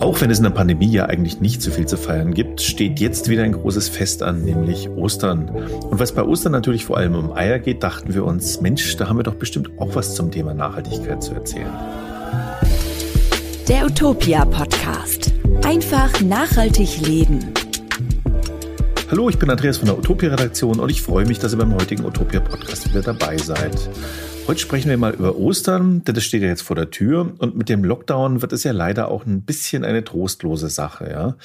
Auch wenn es in der Pandemie ja eigentlich nicht so viel zu feiern gibt, steht jetzt wieder ein großes Fest an, nämlich Ostern. Und was bei Ostern natürlich vor allem um Eier geht, dachten wir uns, Mensch, da haben wir doch bestimmt auch was zum Thema Nachhaltigkeit zu erzählen. Der Utopia Podcast. Einfach nachhaltig leben. Hallo, ich bin Andreas von der Utopia Redaktion und ich freue mich, dass ihr beim heutigen Utopia Podcast wieder dabei seid. Heute sprechen wir mal über Ostern, denn das steht ja jetzt vor der Tür und mit dem Lockdown wird es ja leider auch ein bisschen eine trostlose Sache. Ja?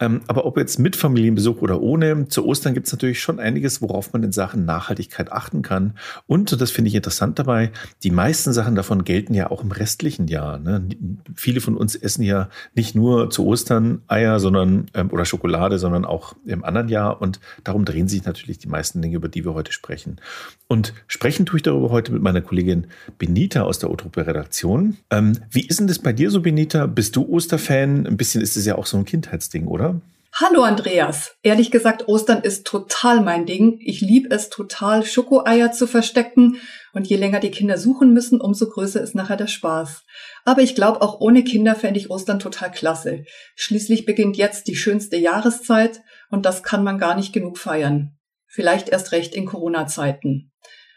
Ähm, aber ob jetzt mit Familienbesuch oder ohne, zu Ostern gibt es natürlich schon einiges, worauf man in Sachen Nachhaltigkeit achten kann. Und, und das finde ich interessant dabei, die meisten Sachen davon gelten ja auch im restlichen Jahr. Ne? Viele von uns essen ja nicht nur zu Ostern Eier sondern, ähm, oder Schokolade, sondern auch im anderen Jahr und darum drehen sich natürlich die meisten Dinge, über die wir heute sprechen. Und sprechen tue ich darüber heute mit meiner Kollegin Kollegin Benita aus der Utopia-Redaktion. Ähm, wie ist denn das bei dir so, Benita? Bist du Osterfan? Ein bisschen ist es ja auch so ein Kindheitsding, oder? Hallo Andreas. Ehrlich gesagt, Ostern ist total mein Ding. Ich liebe es total, Schokoeier zu verstecken. Und je länger die Kinder suchen müssen, umso größer ist nachher der Spaß. Aber ich glaube, auch ohne Kinder fände ich Ostern total klasse. Schließlich beginnt jetzt die schönste Jahreszeit und das kann man gar nicht genug feiern. Vielleicht erst recht in Corona-Zeiten.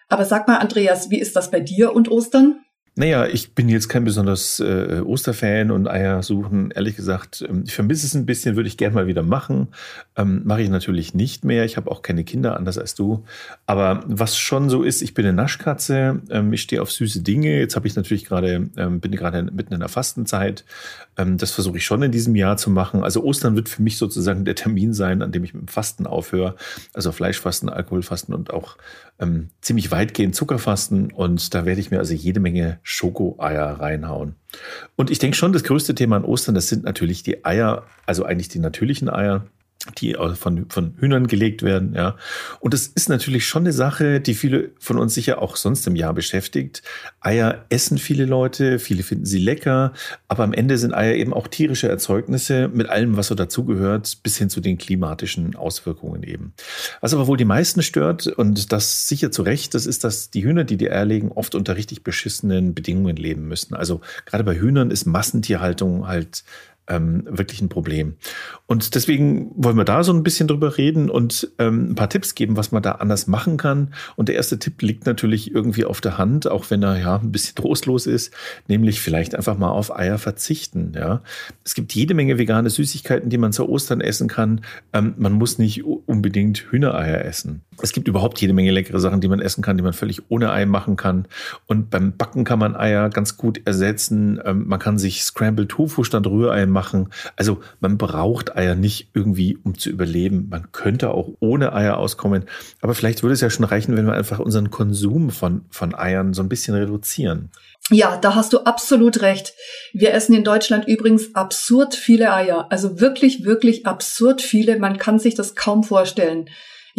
Aber sag mal, Andreas, wie ist das bei dir und Ostern? Naja, ich bin jetzt kein besonders äh, Osterfan und Eier suchen. Ehrlich gesagt, ähm, ich vermisse es ein bisschen, würde ich gerne mal wieder machen. Ähm, Mache ich natürlich nicht mehr. Ich habe auch keine Kinder, anders als du. Aber was schon so ist, ich bin eine Naschkatze. Ähm, ich stehe auf süße Dinge. Jetzt habe ich natürlich gerade, ähm, bin gerade mitten in der Fastenzeit. Ähm, das versuche ich schon in diesem Jahr zu machen. Also Ostern wird für mich sozusagen der Termin sein, an dem ich mit dem Fasten aufhöre. Also Fleischfasten, Alkoholfasten und auch ähm, ziemlich weitgehend Zuckerfasten. Und da werde ich mir also jede Menge Schokoeier reinhauen. Und ich denke schon, das größte Thema an Ostern, das sind natürlich die Eier, also eigentlich die natürlichen Eier die von, von Hühnern gelegt werden, ja. Und das ist natürlich schon eine Sache, die viele von uns sicher auch sonst im Jahr beschäftigt. Eier essen viele Leute, viele finden sie lecker, aber am Ende sind Eier eben auch tierische Erzeugnisse mit allem, was so dazugehört, bis hin zu den klimatischen Auswirkungen eben. Was aber wohl die meisten stört, und das sicher zu Recht, das ist, dass die Hühner, die die Eier legen, oft unter richtig beschissenen Bedingungen leben müssen. Also gerade bei Hühnern ist Massentierhaltung halt ähm, wirklich ein Problem. Und deswegen wollen wir da so ein bisschen drüber reden und ähm, ein paar Tipps geben, was man da anders machen kann. Und der erste Tipp liegt natürlich irgendwie auf der Hand, auch wenn er ja ein bisschen trostlos ist, nämlich vielleicht einfach mal auf Eier verzichten. Ja, es gibt jede Menge vegane Süßigkeiten, die man zu Ostern essen kann. Ähm, man muss nicht unbedingt Hühnereier essen. Es gibt überhaupt jede Menge leckere Sachen, die man essen kann, die man völlig ohne Ei machen kann. Und beim Backen kann man Eier ganz gut ersetzen. Ähm, man kann sich Scrambled Tofu statt Rührei machen. Also man braucht Eier nicht irgendwie, um zu überleben. Man könnte auch ohne Eier auskommen. Aber vielleicht würde es ja schon reichen, wenn wir einfach unseren Konsum von, von Eiern so ein bisschen reduzieren. Ja, da hast du absolut recht. Wir essen in Deutschland übrigens absurd viele Eier. Also wirklich, wirklich absurd viele. Man kann sich das kaum vorstellen.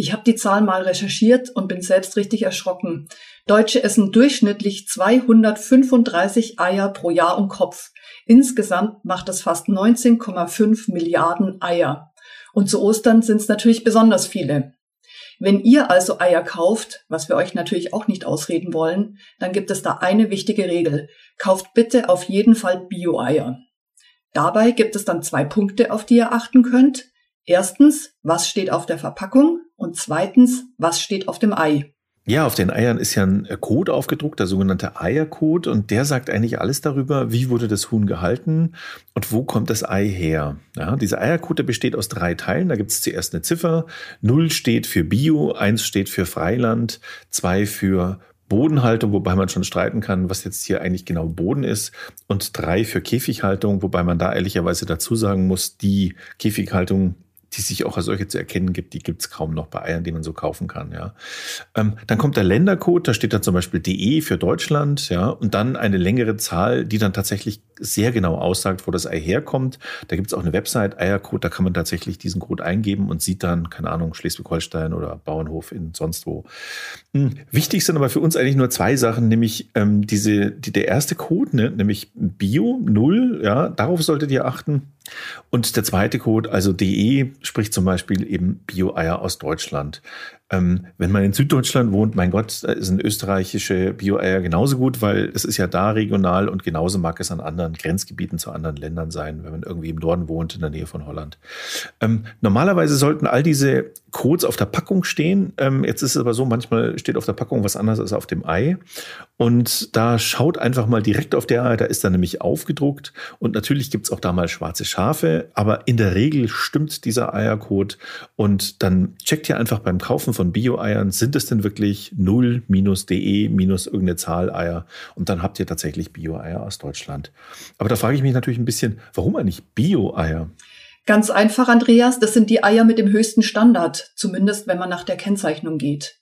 Ich habe die Zahl mal recherchiert und bin selbst richtig erschrocken. Deutsche essen durchschnittlich 235 Eier pro Jahr und Kopf. Insgesamt macht das fast 19,5 Milliarden Eier. Und zu Ostern sind es natürlich besonders viele. Wenn ihr also Eier kauft, was wir euch natürlich auch nicht ausreden wollen, dann gibt es da eine wichtige Regel. Kauft bitte auf jeden Fall Bio-Eier. Dabei gibt es dann zwei Punkte, auf die ihr achten könnt. Erstens, was steht auf der Verpackung? Und zweitens, was steht auf dem Ei? Ja, auf den Eiern ist ja ein Code aufgedruckt, der sogenannte Eiercode, und der sagt eigentlich alles darüber, wie wurde das Huhn gehalten und wo kommt das Ei her. Ja, dieser Eiercode besteht aus drei Teilen. Da gibt es zuerst eine Ziffer. Null steht für Bio, eins steht für Freiland, zwei für Bodenhaltung, wobei man schon streiten kann, was jetzt hier eigentlich genau Boden ist, und drei für Käfighaltung, wobei man da ehrlicherweise dazu sagen muss, die Käfighaltung die sich auch als solche zu erkennen gibt, die gibt es kaum noch bei Eiern, die man so kaufen kann. Ja. Ähm, dann kommt der Ländercode, da steht da zum Beispiel DE für Deutschland, ja, und dann eine längere Zahl, die dann tatsächlich sehr genau aussagt, wo das Ei herkommt. Da gibt es auch eine Website, Eiercode, da kann man tatsächlich diesen Code eingeben und sieht dann, keine Ahnung, Schleswig-Holstein oder Bauernhof in sonst wo. Hm. Wichtig sind aber für uns eigentlich nur zwei Sachen, nämlich ähm, diese, die, der erste Code, ne, nämlich Bio, Null, ja, darauf solltet ihr achten. Und der zweite Code, also DE, spricht zum Beispiel eben Bio-Eier aus Deutschland. Ähm, wenn man in Süddeutschland wohnt, mein Gott, sind österreichische Bio-Eier genauso gut, weil es ist ja da regional und genauso mag es an anderen Grenzgebieten zu anderen Ländern sein, wenn man irgendwie im Norden wohnt, in der Nähe von Holland. Ähm, normalerweise sollten all diese Codes auf der Packung stehen. Ähm, jetzt ist es aber so, manchmal steht auf der Packung was anderes als auf dem Ei. Und da schaut einfach mal direkt auf der Ei, da ist dann nämlich aufgedruckt. Und natürlich gibt es auch da mal schwarze Schafe, aber in der Regel stimmt dieser Eiercode. Und dann checkt ihr einfach beim Kaufen von Bio-Eiern, sind es denn wirklich 0 minus DE minus irgendeine Zahl Eier? Und dann habt ihr tatsächlich Bio-Eier aus Deutschland. Aber da frage ich mich natürlich ein bisschen, warum eigentlich Bio-Eier? Ganz einfach, Andreas, das sind die Eier mit dem höchsten Standard, zumindest wenn man nach der Kennzeichnung geht.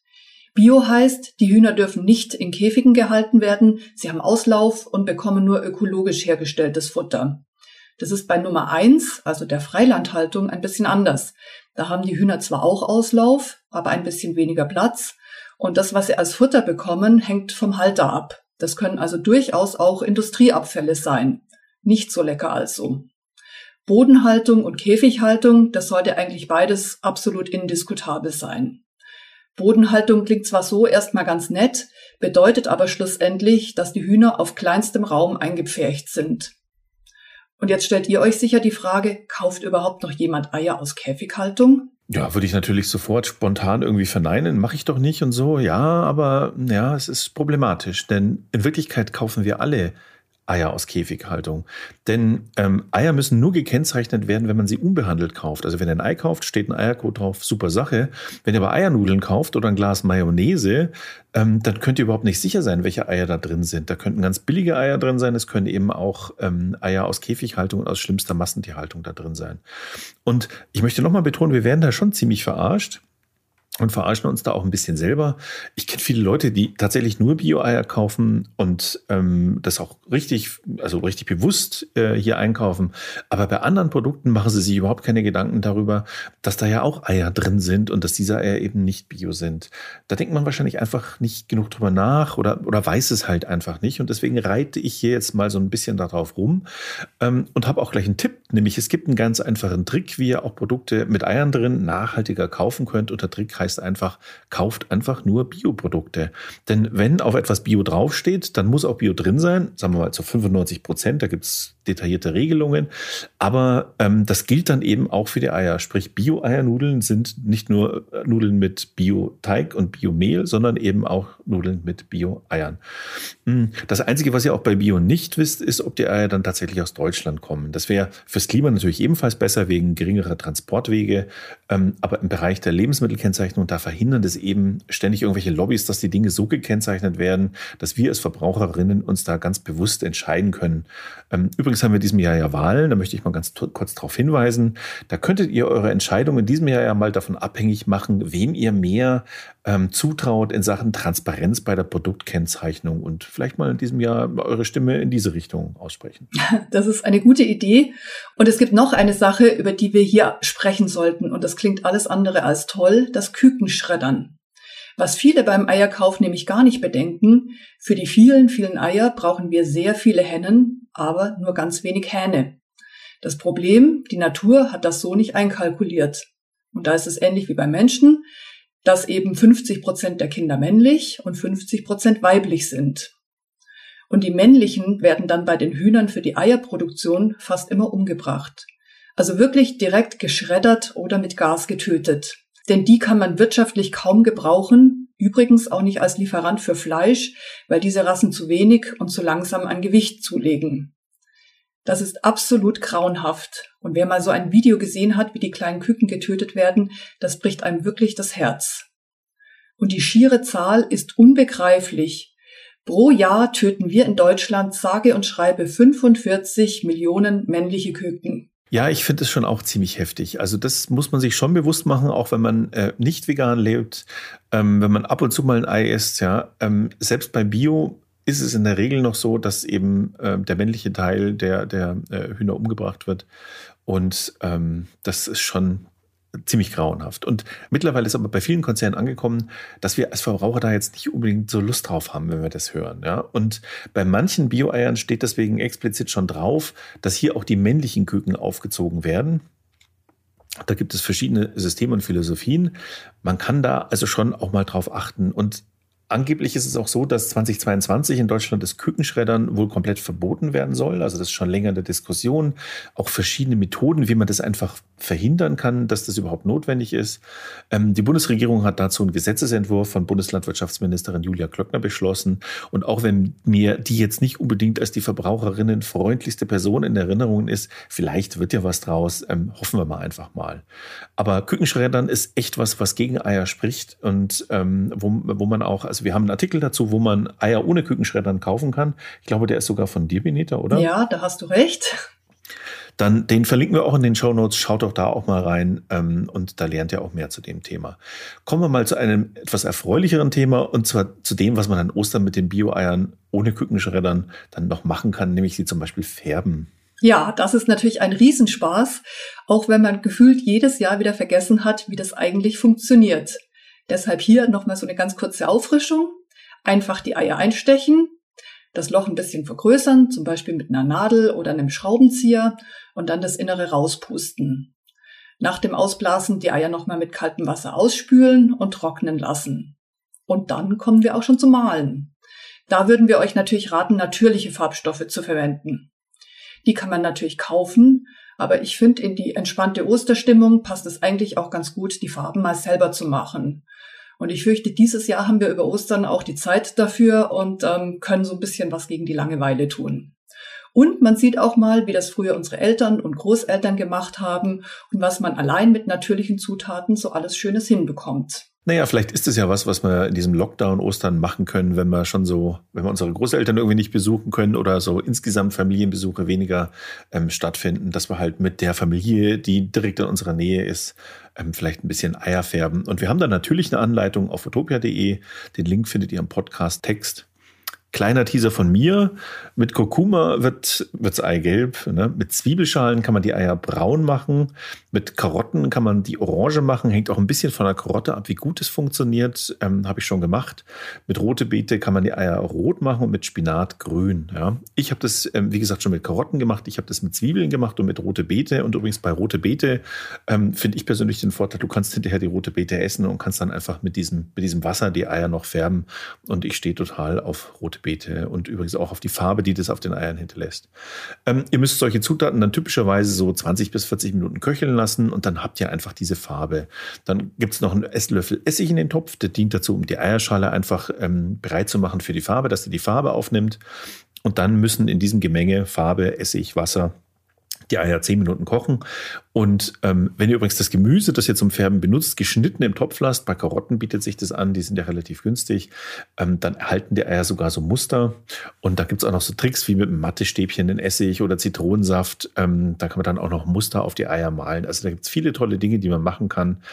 Bio heißt, die Hühner dürfen nicht in Käfigen gehalten werden, sie haben Auslauf und bekommen nur ökologisch hergestelltes Futter. Das ist bei Nummer eins, also der Freilandhaltung, ein bisschen anders. Da haben die Hühner zwar auch Auslauf, aber ein bisschen weniger Platz. Und das, was sie als Futter bekommen, hängt vom Halter ab. Das können also durchaus auch Industrieabfälle sein. Nicht so lecker also. Bodenhaltung und Käfighaltung, das sollte eigentlich beides absolut indiskutabel sein. Bodenhaltung klingt zwar so erstmal ganz nett, bedeutet aber schlussendlich, dass die Hühner auf kleinstem Raum eingepfercht sind. Und jetzt stellt ihr euch sicher die Frage, kauft überhaupt noch jemand Eier aus Käfighaltung? Ja, würde ich natürlich sofort spontan irgendwie verneinen, mache ich doch nicht und so. Ja, aber ja, es ist problematisch, denn in Wirklichkeit kaufen wir alle Eier aus Käfighaltung. Denn ähm, Eier müssen nur gekennzeichnet werden, wenn man sie unbehandelt kauft. Also wenn ihr ein Ei kauft, steht ein Eiercode drauf, super Sache. Wenn ihr aber Eiernudeln kauft oder ein Glas Mayonnaise, ähm, dann könnt ihr überhaupt nicht sicher sein, welche Eier da drin sind. Da könnten ganz billige Eier drin sein, es können eben auch ähm, Eier aus Käfighaltung und aus schlimmster Massentierhaltung da drin sein. Und ich möchte nochmal betonen, wir werden da schon ziemlich verarscht und verarschen uns da auch ein bisschen selber. Ich kenne viele Leute, die tatsächlich nur Bio-Eier kaufen und ähm, das auch richtig, also richtig bewusst äh, hier einkaufen. Aber bei anderen Produkten machen sie sich überhaupt keine Gedanken darüber, dass da ja auch Eier drin sind und dass diese Eier eben nicht Bio sind. Da denkt man wahrscheinlich einfach nicht genug drüber nach oder, oder weiß es halt einfach nicht. Und deswegen reite ich hier jetzt mal so ein bisschen darauf rum ähm, und habe auch gleich einen Tipp, nämlich es gibt einen ganz einfachen Trick, wie ihr auch Produkte mit Eiern drin nachhaltiger kaufen könnt. Und der Trick heißt einfach, kauft einfach nur Bioprodukte. Denn wenn auf etwas Bio draufsteht, dann muss auch Bio drin sein, sagen wir mal zu 95 Prozent, da gibt es detaillierte Regelungen. Aber ähm, das gilt dann eben auch für die Eier. Sprich, Bio-Eiernudeln sind nicht nur äh, Nudeln mit Bio-Teig und Bio-Mehl, sondern eben auch Nudeln mit Bio-Eiern. Hm, das Einzige, was ihr auch bei Bio nicht wisst, ist, ob die Eier dann tatsächlich aus Deutschland kommen. Das wäre fürs Klima natürlich ebenfalls besser wegen geringerer Transportwege. Ähm, aber im Bereich der Lebensmittelkennzeichnung, da verhindern das eben ständig irgendwelche Lobbys, dass die Dinge so gekennzeichnet werden, dass wir als Verbraucherinnen uns da ganz bewusst entscheiden können. Ähm, übrigens haben wir in diesem Jahr ja Wahlen, da möchte ich mal ganz kurz darauf hinweisen. Da könntet ihr eure Entscheidung in diesem Jahr ja mal davon abhängig machen, wem ihr mehr ähm, zutraut in Sachen Transparenz bei der Produktkennzeichnung und vielleicht mal in diesem Jahr eure Stimme in diese Richtung aussprechen. Das ist eine gute Idee. Und es gibt noch eine Sache, über die wir hier sprechen sollten. Und das klingt alles andere als toll, das Kükenschreddern. Was viele beim Eierkauf nämlich gar nicht bedenken, für die vielen, vielen Eier brauchen wir sehr viele Hennen, aber nur ganz wenig Hähne. Das Problem, die Natur hat das so nicht einkalkuliert. Und da ist es ähnlich wie beim Menschen dass eben 50 Prozent der Kinder männlich und 50 Prozent weiblich sind. Und die männlichen werden dann bei den Hühnern für die Eierproduktion fast immer umgebracht. Also wirklich direkt geschreddert oder mit Gas getötet. Denn die kann man wirtschaftlich kaum gebrauchen, übrigens auch nicht als Lieferant für Fleisch, weil diese Rassen zu wenig und zu langsam an Gewicht zulegen. Das ist absolut grauenhaft. Und wer mal so ein Video gesehen hat, wie die kleinen Küken getötet werden, das bricht einem wirklich das Herz. Und die schiere Zahl ist unbegreiflich. Pro Jahr töten wir in Deutschland sage und schreibe 45 Millionen männliche Küken. Ja, ich finde es schon auch ziemlich heftig. Also das muss man sich schon bewusst machen, auch wenn man äh, nicht vegan lebt, ähm, wenn man ab und zu mal ein Ei isst. Ja, ähm, selbst bei Bio ist es in der Regel noch so, dass eben äh, der männliche Teil der, der äh, Hühner umgebracht wird. Und ähm, das ist schon ziemlich grauenhaft. Und mittlerweile ist aber bei vielen Konzernen angekommen, dass wir als Verbraucher da jetzt nicht unbedingt so Lust drauf haben, wenn wir das hören. Ja? Und bei manchen Bio-Eiern steht deswegen explizit schon drauf, dass hier auch die männlichen Küken aufgezogen werden. Da gibt es verschiedene Systeme und Philosophien. Man kann da also schon auch mal drauf achten. Und Angeblich ist es auch so, dass 2022 in Deutschland das Kükenschreddern wohl komplett verboten werden soll. Also das ist schon länger in der Diskussion. Auch verschiedene Methoden, wie man das einfach verhindern kann, dass das überhaupt notwendig ist. Ähm, die Bundesregierung hat dazu einen Gesetzesentwurf von Bundeslandwirtschaftsministerin Julia Klöckner beschlossen. Und auch wenn mir die jetzt nicht unbedingt als die Verbraucherinnen freundlichste Person in Erinnerung ist, vielleicht wird ja was draus. Ähm, hoffen wir mal einfach mal. Aber Kükenschreddern ist echt was, was gegen Eier spricht und ähm, wo, wo man auch also wir haben einen Artikel dazu, wo man Eier ohne Kükenschreddern kaufen kann. Ich glaube, der ist sogar von dir, Benita, oder? Ja, da hast du recht. Dann den verlinken wir auch in den Show Notes. Schaut doch da auch mal rein ähm, und da lernt ihr auch mehr zu dem Thema. Kommen wir mal zu einem etwas erfreulicheren Thema und zwar zu dem, was man an Ostern mit den Bio-Eiern ohne Kükenschreddern dann noch machen kann, nämlich sie zum Beispiel färben. Ja, das ist natürlich ein Riesenspaß, auch wenn man gefühlt jedes Jahr wieder vergessen hat, wie das eigentlich funktioniert. Deshalb hier nochmal so eine ganz kurze Auffrischung. Einfach die Eier einstechen, das Loch ein bisschen vergrößern, zum Beispiel mit einer Nadel oder einem Schraubenzieher und dann das Innere rauspusten. Nach dem Ausblasen die Eier nochmal mit kaltem Wasser ausspülen und trocknen lassen. Und dann kommen wir auch schon zum Malen. Da würden wir euch natürlich raten, natürliche Farbstoffe zu verwenden. Die kann man natürlich kaufen, aber ich finde, in die entspannte Osterstimmung passt es eigentlich auch ganz gut, die Farben mal selber zu machen. Und ich fürchte, dieses Jahr haben wir über Ostern auch die Zeit dafür und ähm, können so ein bisschen was gegen die Langeweile tun. Und man sieht auch mal, wie das früher unsere Eltern und Großeltern gemacht haben und was man allein mit natürlichen Zutaten so alles Schönes hinbekommt. Naja, vielleicht ist es ja was, was wir in diesem Lockdown Ostern machen können, wenn wir schon so, wenn wir unsere Großeltern irgendwie nicht besuchen können oder so insgesamt Familienbesuche weniger ähm, stattfinden, dass wir halt mit der Familie, die direkt in unserer Nähe ist, ähm, vielleicht ein bisschen Eier färben. Und wir haben da natürlich eine Anleitung auf utopia.de. Den Link findet ihr im Podcast-Text. Kleiner Teaser von mir. Mit Kurkuma wird das Ei gelb. Ne? Mit Zwiebelschalen kann man die Eier braun machen. Mit Karotten kann man die orange machen. Hängt auch ein bisschen von der Karotte ab, wie gut es funktioniert. Ähm, Habe ich schon gemacht. Mit rote Beete kann man die Eier rot machen und mit Spinat grün. Ja? Ich habe das, ähm, wie gesagt, schon mit Karotten gemacht. Ich habe das mit Zwiebeln gemacht und mit rote Beete. Und übrigens bei rote Beete ähm, finde ich persönlich den Vorteil, du kannst hinterher die rote Beete essen und kannst dann einfach mit diesem, mit diesem Wasser die Eier noch färben. Und ich stehe total auf rote Beete und übrigens auch auf die Farbe, die das auf den Eiern hinterlässt. Ähm, ihr müsst solche Zutaten dann typischerweise so 20 bis 40 Minuten köcheln lassen und dann habt ihr einfach diese Farbe. Dann gibt es noch einen Esslöffel Essig in den Topf, der dient dazu, um die Eierschale einfach ähm, bereit zu machen für die Farbe, dass sie die Farbe aufnimmt. Und dann müssen in diesem Gemenge Farbe, Essig, Wasser die Eier zehn Minuten kochen. Und ähm, wenn ihr übrigens das Gemüse, das ihr zum Färben benutzt, geschnitten im Topf lasst, bei Karotten bietet sich das an, die sind ja relativ günstig, ähm, dann erhalten die Eier sogar so Muster. Und da gibt es auch noch so Tricks wie mit einem Mattestäbchen in Essig oder Zitronensaft. Ähm, da kann man dann auch noch Muster auf die Eier malen. Also da gibt es viele tolle Dinge, die man machen kann.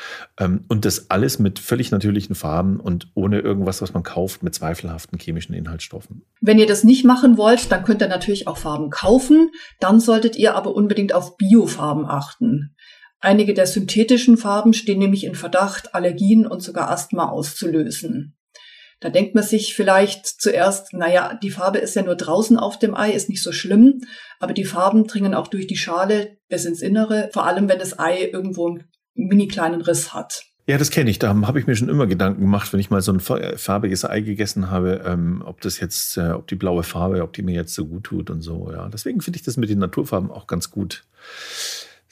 Ähm, und das alles mit völlig natürlichen Farben und ohne irgendwas, was man kauft, mit zweifelhaften chemischen Inhaltsstoffen. Wenn ihr das nicht machen wollt, dann könnt ihr natürlich auch Farben kaufen. Dann solltet ihr aber unbedingt auf Biofarben achten. Einige der synthetischen Farben stehen nämlich in Verdacht, Allergien und sogar Asthma auszulösen. Da denkt man sich vielleicht zuerst, naja, die Farbe ist ja nur draußen auf dem Ei, ist nicht so schlimm, aber die Farben dringen auch durch die Schale bis ins Innere, vor allem wenn das Ei irgendwo einen mini kleinen Riss hat. Ja, das kenne ich. Da habe ich mir schon immer Gedanken gemacht, wenn ich mal so ein farbiges Ei gegessen habe, ähm, ob das jetzt, äh, ob die blaue Farbe, ob die mir jetzt so gut tut und so. Ja, deswegen finde ich das mit den Naturfarben auch ganz gut.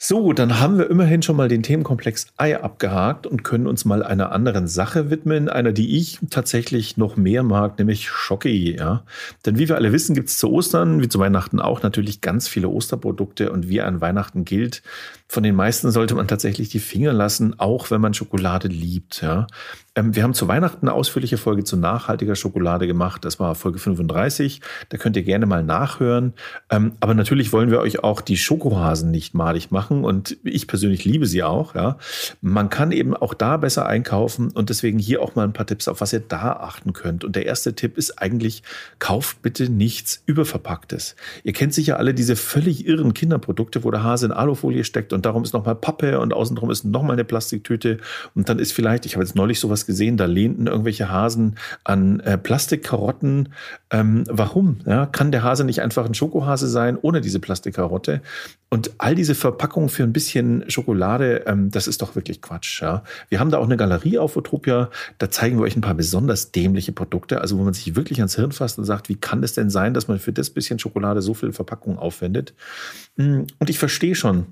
So, dann haben wir immerhin schon mal den Themenkomplex Ei abgehakt und können uns mal einer anderen Sache widmen, einer, die ich tatsächlich noch mehr mag, nämlich Schoki. Ja? Denn wie wir alle wissen, gibt es zu Ostern, wie zu Weihnachten auch, natürlich ganz viele Osterprodukte und wie an Weihnachten gilt, von den meisten sollte man tatsächlich die Finger lassen, auch wenn man Schokolade liebt. Ja. Ähm, wir haben zu Weihnachten eine ausführliche Folge zu nachhaltiger Schokolade gemacht. Das war Folge 35. Da könnt ihr gerne mal nachhören. Ähm, aber natürlich wollen wir euch auch die Schokohasen nicht malig machen. Und ich persönlich liebe sie auch. Ja. Man kann eben auch da besser einkaufen. Und deswegen hier auch mal ein paar Tipps, auf was ihr da achten könnt. Und der erste Tipp ist eigentlich, kauft bitte nichts Überverpacktes. Ihr kennt sicher alle diese völlig irren Kinderprodukte, wo der Hase in Alufolie steckt und darum ist nochmal Pappe und außenrum ist nochmal eine Plastiktüte und dann ist vielleicht, ich habe jetzt neulich sowas gesehen, da lehnten irgendwelche Hasen an äh, Plastikkarotten. Ähm, warum? Ja, kann der Hase nicht einfach ein Schokohase sein ohne diese Plastikkarotte? Und all diese Verpackungen für ein bisschen Schokolade, ähm, das ist doch wirklich Quatsch. Ja? Wir haben da auch eine Galerie auf Utopia, da zeigen wir euch ein paar besonders dämliche Produkte, also wo man sich wirklich ans Hirn fasst und sagt, wie kann es denn sein, dass man für das bisschen Schokolade so viel Verpackung aufwendet? Hm, und ich verstehe schon,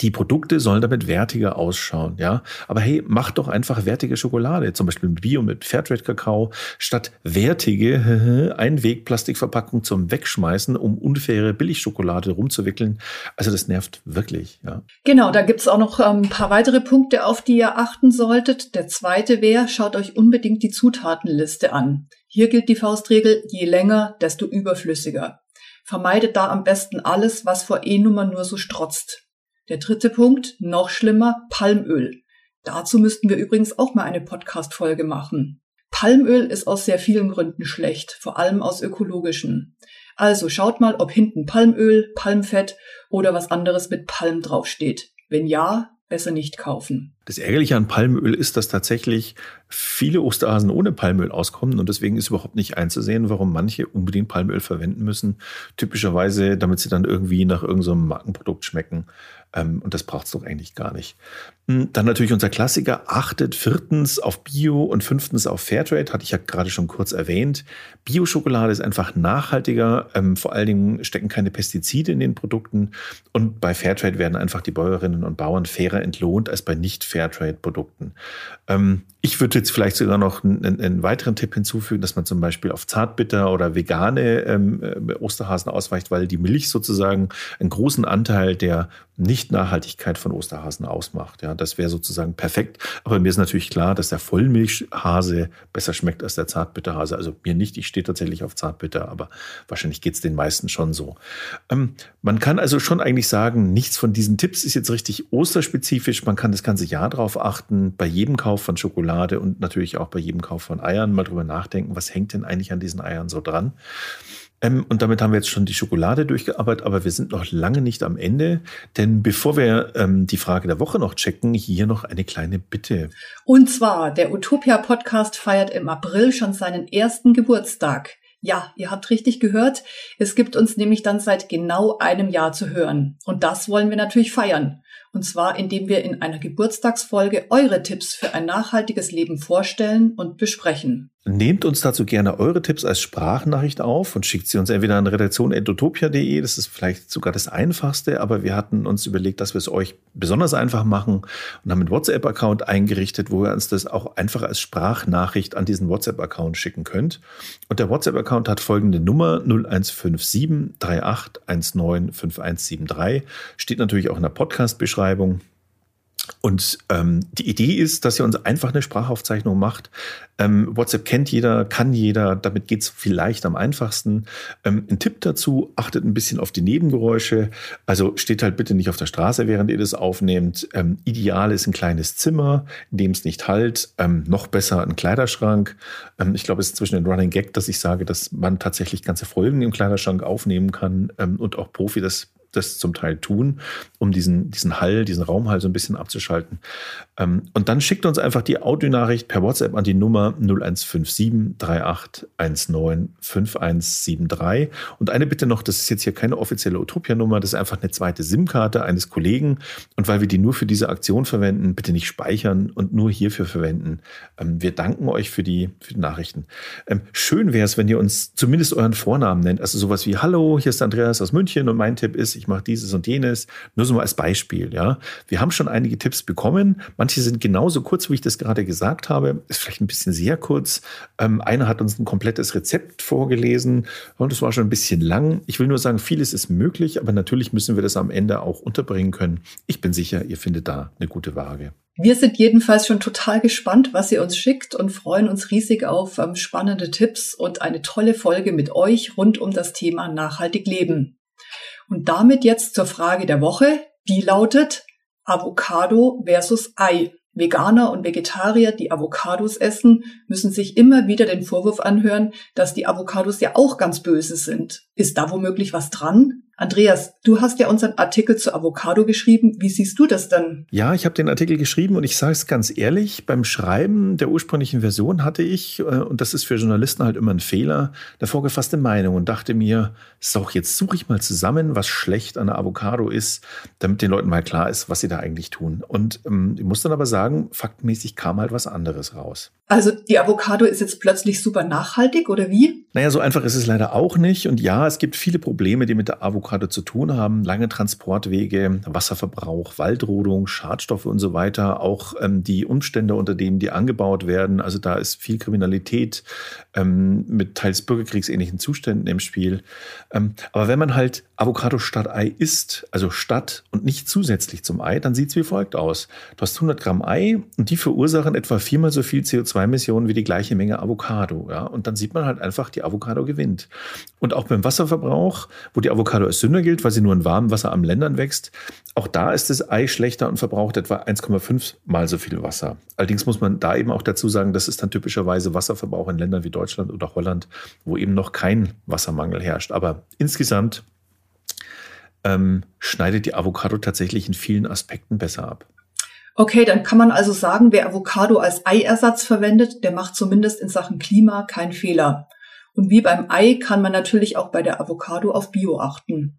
die Produkte sollen damit wertiger ausschauen, ja. Aber hey, mach doch einfach wertige Schokolade, zum Beispiel Bio mit Fairtrade-Kakao, statt wertige Einwegplastikverpackung zum Wegschmeißen, um unfaire Billigschokolade rumzuwickeln. Also das nervt wirklich, ja. Genau, da gibt's auch noch ähm, ein paar weitere Punkte, auf die ihr achten solltet. Der zweite wäre, schaut euch unbedingt die Zutatenliste an. Hier gilt die Faustregel, je länger, desto überflüssiger. Vermeidet da am besten alles, was vor E-Nummer nur so strotzt. Der dritte Punkt, noch schlimmer, Palmöl. Dazu müssten wir übrigens auch mal eine Podcast-Folge machen. Palmöl ist aus sehr vielen Gründen schlecht, vor allem aus ökologischen. Also schaut mal, ob hinten Palmöl, Palmfett oder was anderes mit Palm draufsteht. Wenn ja, besser nicht kaufen. Das Ärgerliche an Palmöl ist, dass tatsächlich viele Osterhasen ohne Palmöl auskommen und deswegen ist überhaupt nicht einzusehen, warum manche unbedingt Palmöl verwenden müssen. Typischerweise, damit sie dann irgendwie nach irgendeinem so Markenprodukt schmecken. Ähm, und das braucht es doch eigentlich gar nicht. Hm, dann natürlich unser Klassiker, achtet viertens auf Bio und fünftens auf Fairtrade, hatte ich ja gerade schon kurz erwähnt. Bio-Schokolade ist einfach nachhaltiger, ähm, vor allen Dingen stecken keine Pestizide in den Produkten und bei Fairtrade werden einfach die Bäuerinnen und Bauern fairer entlohnt als bei nicht Fairtrade-Produkten. Ähm, ich würde jetzt vielleicht sogar noch einen, einen, weiteren Tipp hinzufügen, dass man zum Beispiel auf Zartbitter oder vegane ähm, äh, Osterhasen ausweicht, weil die Milch sozusagen einen großen Anteil der Nicht-Nachhaltigkeit von Osterhasen ausmacht. Ja, das wäre sozusagen perfekt. Aber mir ist natürlich klar, dass der Vollmilchhase besser schmeckt als der Zartbitterhase. Also mir nicht, ich stehe tatsächlich auf Zartbitter, aber wahrscheinlich geht es den meisten schon so. Ähm, man kann also schon eigentlich sagen, nichts von diesen Tipps ist jetzt richtig osterspezifisch. Man kann das ganze Jahr darauf achten, bei jedem Kauf von Schokolade und natürlich auch bei jedem Kauf von Eiern mal drüber nachdenken, was hängt denn eigentlich an diesen Eiern so dran. Ähm, und damit haben wir jetzt schon die Schokolade durchgearbeitet, aber wir sind noch lange nicht am Ende. Denn bevor wir ähm, die Frage der Woche noch checken, hier noch eine kleine Bitte. Und zwar, der Utopia Podcast feiert im April schon seinen ersten Geburtstag. Ja, ihr habt richtig gehört. Es gibt uns nämlich dann seit genau einem Jahr zu hören. Und das wollen wir natürlich feiern. Und zwar, indem wir in einer Geburtstagsfolge eure Tipps für ein nachhaltiges Leben vorstellen und besprechen. Nehmt uns dazu gerne eure Tipps als Sprachnachricht auf und schickt sie uns entweder an redaktion.utopia.de. Das ist vielleicht sogar das Einfachste, aber wir hatten uns überlegt, dass wir es euch besonders einfach machen und haben einen WhatsApp-Account eingerichtet, wo ihr uns das auch einfach als Sprachnachricht an diesen WhatsApp-Account schicken könnt. Und der WhatsApp-Account hat folgende Nummer 0157 3819 5173. Steht natürlich auch in der Podcast-Beschreibung. Und ähm, die Idee ist, dass ihr uns einfach eine Sprachaufzeichnung macht. Ähm, WhatsApp kennt jeder, kann jeder, damit geht's vielleicht am einfachsten. Ähm, ein Tipp dazu, achtet ein bisschen auf die Nebengeräusche. Also steht halt bitte nicht auf der Straße, während ihr das aufnehmt. Ähm, ideal ist ein kleines Zimmer, in dem es nicht halt. Ähm, noch besser ein Kleiderschrank. Ähm, ich glaube, es ist zwischen den Running Gag, dass ich sage, dass man tatsächlich ganze Folgen im Kleiderschrank aufnehmen kann ähm, und auch Profi das das zum Teil tun, um diesen, diesen Hall, diesen Raumhall so ein bisschen abzuschalten. Ähm, und dann schickt uns einfach die Audionachricht per WhatsApp an die Nummer 0157 3819 5173. Und eine Bitte noch, das ist jetzt hier keine offizielle Utopia-Nummer, das ist einfach eine zweite SIM-Karte eines Kollegen. Und weil wir die nur für diese Aktion verwenden, bitte nicht speichern und nur hierfür verwenden. Ähm, wir danken euch für die, für die Nachrichten. Ähm, schön wäre es, wenn ihr uns zumindest euren Vornamen nennt. Also sowas wie Hallo, hier ist Andreas aus München und mein Tipp ist, ich mache dieses und jenes. Nur so mal als Beispiel, ja. Wir haben schon einige Tipps bekommen. Manche sind genauso kurz, wie ich das gerade gesagt habe. Ist vielleicht ein bisschen sehr kurz. Ähm, einer hat uns ein komplettes Rezept vorgelesen und das war schon ein bisschen lang. Ich will nur sagen, vieles ist möglich, aber natürlich müssen wir das am Ende auch unterbringen können. Ich bin sicher, ihr findet da eine gute Waage. Wir sind jedenfalls schon total gespannt, was ihr uns schickt und freuen uns riesig auf ähm, spannende Tipps und eine tolle Folge mit euch rund um das Thema nachhaltig leben. Und damit jetzt zur Frage der Woche, die lautet Avocado versus Ei. Veganer und Vegetarier, die Avocados essen, müssen sich immer wieder den Vorwurf anhören, dass die Avocados ja auch ganz böse sind. Ist da womöglich was dran? Andreas, du hast ja unseren Artikel zu Avocado geschrieben. Wie siehst du das denn? Ja, ich habe den Artikel geschrieben und ich sage es ganz ehrlich, beim Schreiben der ursprünglichen Version hatte ich, äh, und das ist für Journalisten halt immer ein Fehler, eine vorgefasste Meinung und dachte mir, so, jetzt suche ich mal zusammen, was schlecht an der Avocado ist, damit den Leuten mal klar ist, was sie da eigentlich tun. Und ähm, ich muss dann aber sagen, faktmäßig kam halt was anderes raus. Also die Avocado ist jetzt plötzlich super nachhaltig oder wie? Naja, so einfach ist es leider auch nicht. Und ja, es gibt viele Probleme, die mit der Avocado zu tun haben. Lange Transportwege, Wasserverbrauch, Waldrodung, Schadstoffe und so weiter. Auch ähm, die Umstände, unter denen die angebaut werden. Also da ist viel Kriminalität ähm, mit teils bürgerkriegsähnlichen Zuständen im Spiel. Ähm, aber wenn man halt Avocado statt Ei isst, also statt und nicht zusätzlich zum Ei, dann sieht es wie folgt aus. Du hast 100 Gramm Ei und die verursachen etwa viermal so viel CO2-Emissionen wie die gleiche Menge Avocado. Ja? Und dann sieht man halt einfach, die Avocado gewinnt. Und auch beim Wasserverbrauch, wo die Avocado als Sünder gilt, weil sie nur in warmem Wasser am Ländern wächst, auch da ist das Ei schlechter und verbraucht etwa 1,5 mal so viel Wasser. Allerdings muss man da eben auch dazu sagen, das ist dann typischerweise Wasserverbrauch in Ländern wie Deutschland oder Holland, wo eben noch kein Wassermangel herrscht. Aber insgesamt ähm, schneidet die Avocado tatsächlich in vielen Aspekten besser ab. Okay, dann kann man also sagen, wer Avocado als Eiersatz verwendet, der macht zumindest in Sachen Klima keinen Fehler. Und wie beim Ei kann man natürlich auch bei der Avocado auf Bio achten.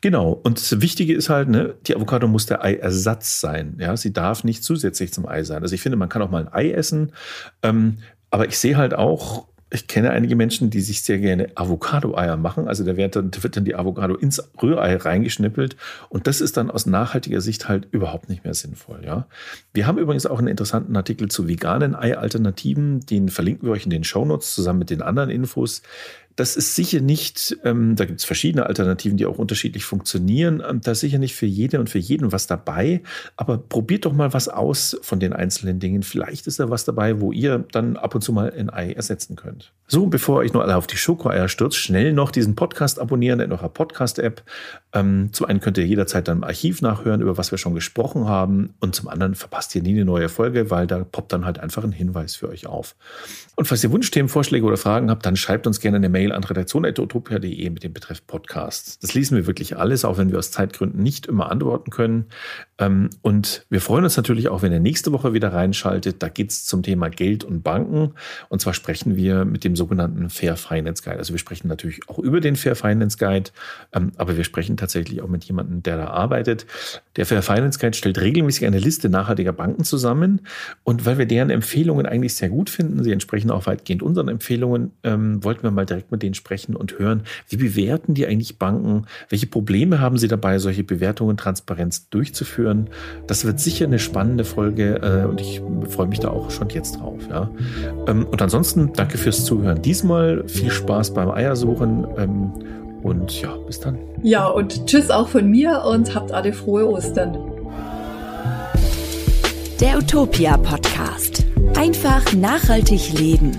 Genau. Und das Wichtige ist halt, ne, die Avocado muss der Eiersatz sein. Ja, sie darf nicht zusätzlich zum Ei sein. Also ich finde, man kann auch mal ein Ei essen. Ähm, aber ich sehe halt auch ich kenne einige Menschen, die sich sehr gerne Avocado-Eier machen. Also da wird dann, wird dann die Avocado ins Rührei reingeschnippelt. Und das ist dann aus nachhaltiger Sicht halt überhaupt nicht mehr sinnvoll. Ja? Wir haben übrigens auch einen interessanten Artikel zu veganen Ei-Alternativen. Den verlinken wir euch in den Shownotes zusammen mit den anderen Infos das ist sicher nicht, ähm, da gibt es verschiedene Alternativen, die auch unterschiedlich funktionieren. Ähm, da ist sicher nicht für jede und für jeden was dabei. Aber probiert doch mal was aus von den einzelnen Dingen. Vielleicht ist da was dabei, wo ihr dann ab und zu mal ein Ei ersetzen könnt. So, bevor euch nur alle auf die Schokoeier stürzt, schnell noch diesen Podcast abonnieren in eurer Podcast-App. Ähm, zum einen könnt ihr jederzeit dann im Archiv nachhören, über was wir schon gesprochen haben. Und zum anderen verpasst ihr nie eine neue Folge, weil da poppt dann halt einfach ein Hinweis für euch auf. Und falls ihr Wunschthemen, Vorschläge oder Fragen habt, dann schreibt uns gerne eine Mail Mail an redaktion.utopia.de mit dem Betreff Podcast. Das lesen wir wirklich alles, auch wenn wir aus Zeitgründen nicht immer antworten können. Ähm, und wir freuen uns natürlich auch, wenn ihr nächste Woche wieder reinschaltet. Da geht es zum Thema Geld und Banken. Und zwar sprechen wir mit dem sogenannten Fair Finance Guide. Also wir sprechen natürlich auch über den Fair Finance Guide, ähm, aber wir sprechen tatsächlich auch mit jemandem, der da arbeitet. Der Fair Finance Guide stellt regelmäßig eine Liste nachhaltiger Banken zusammen. Und weil wir deren Empfehlungen eigentlich sehr gut finden, sie entsprechen auch weitgehend unseren Empfehlungen, ähm, wollten wir mal direkt mit denen sprechen und hören, wie bewerten die eigentlich Banken? Welche Probleme haben sie dabei, solche Bewertungen Transparenz durchzuführen? führen. Das wird sicher eine spannende Folge äh, und ich freue mich da auch schon jetzt drauf. Ja. Ähm, und ansonsten danke fürs Zuhören. Diesmal viel Spaß beim Eiersuchen ähm, und ja, bis dann. Ja, und tschüss auch von mir und habt alle frohe Ostern. Der Utopia Podcast. Einfach nachhaltig leben.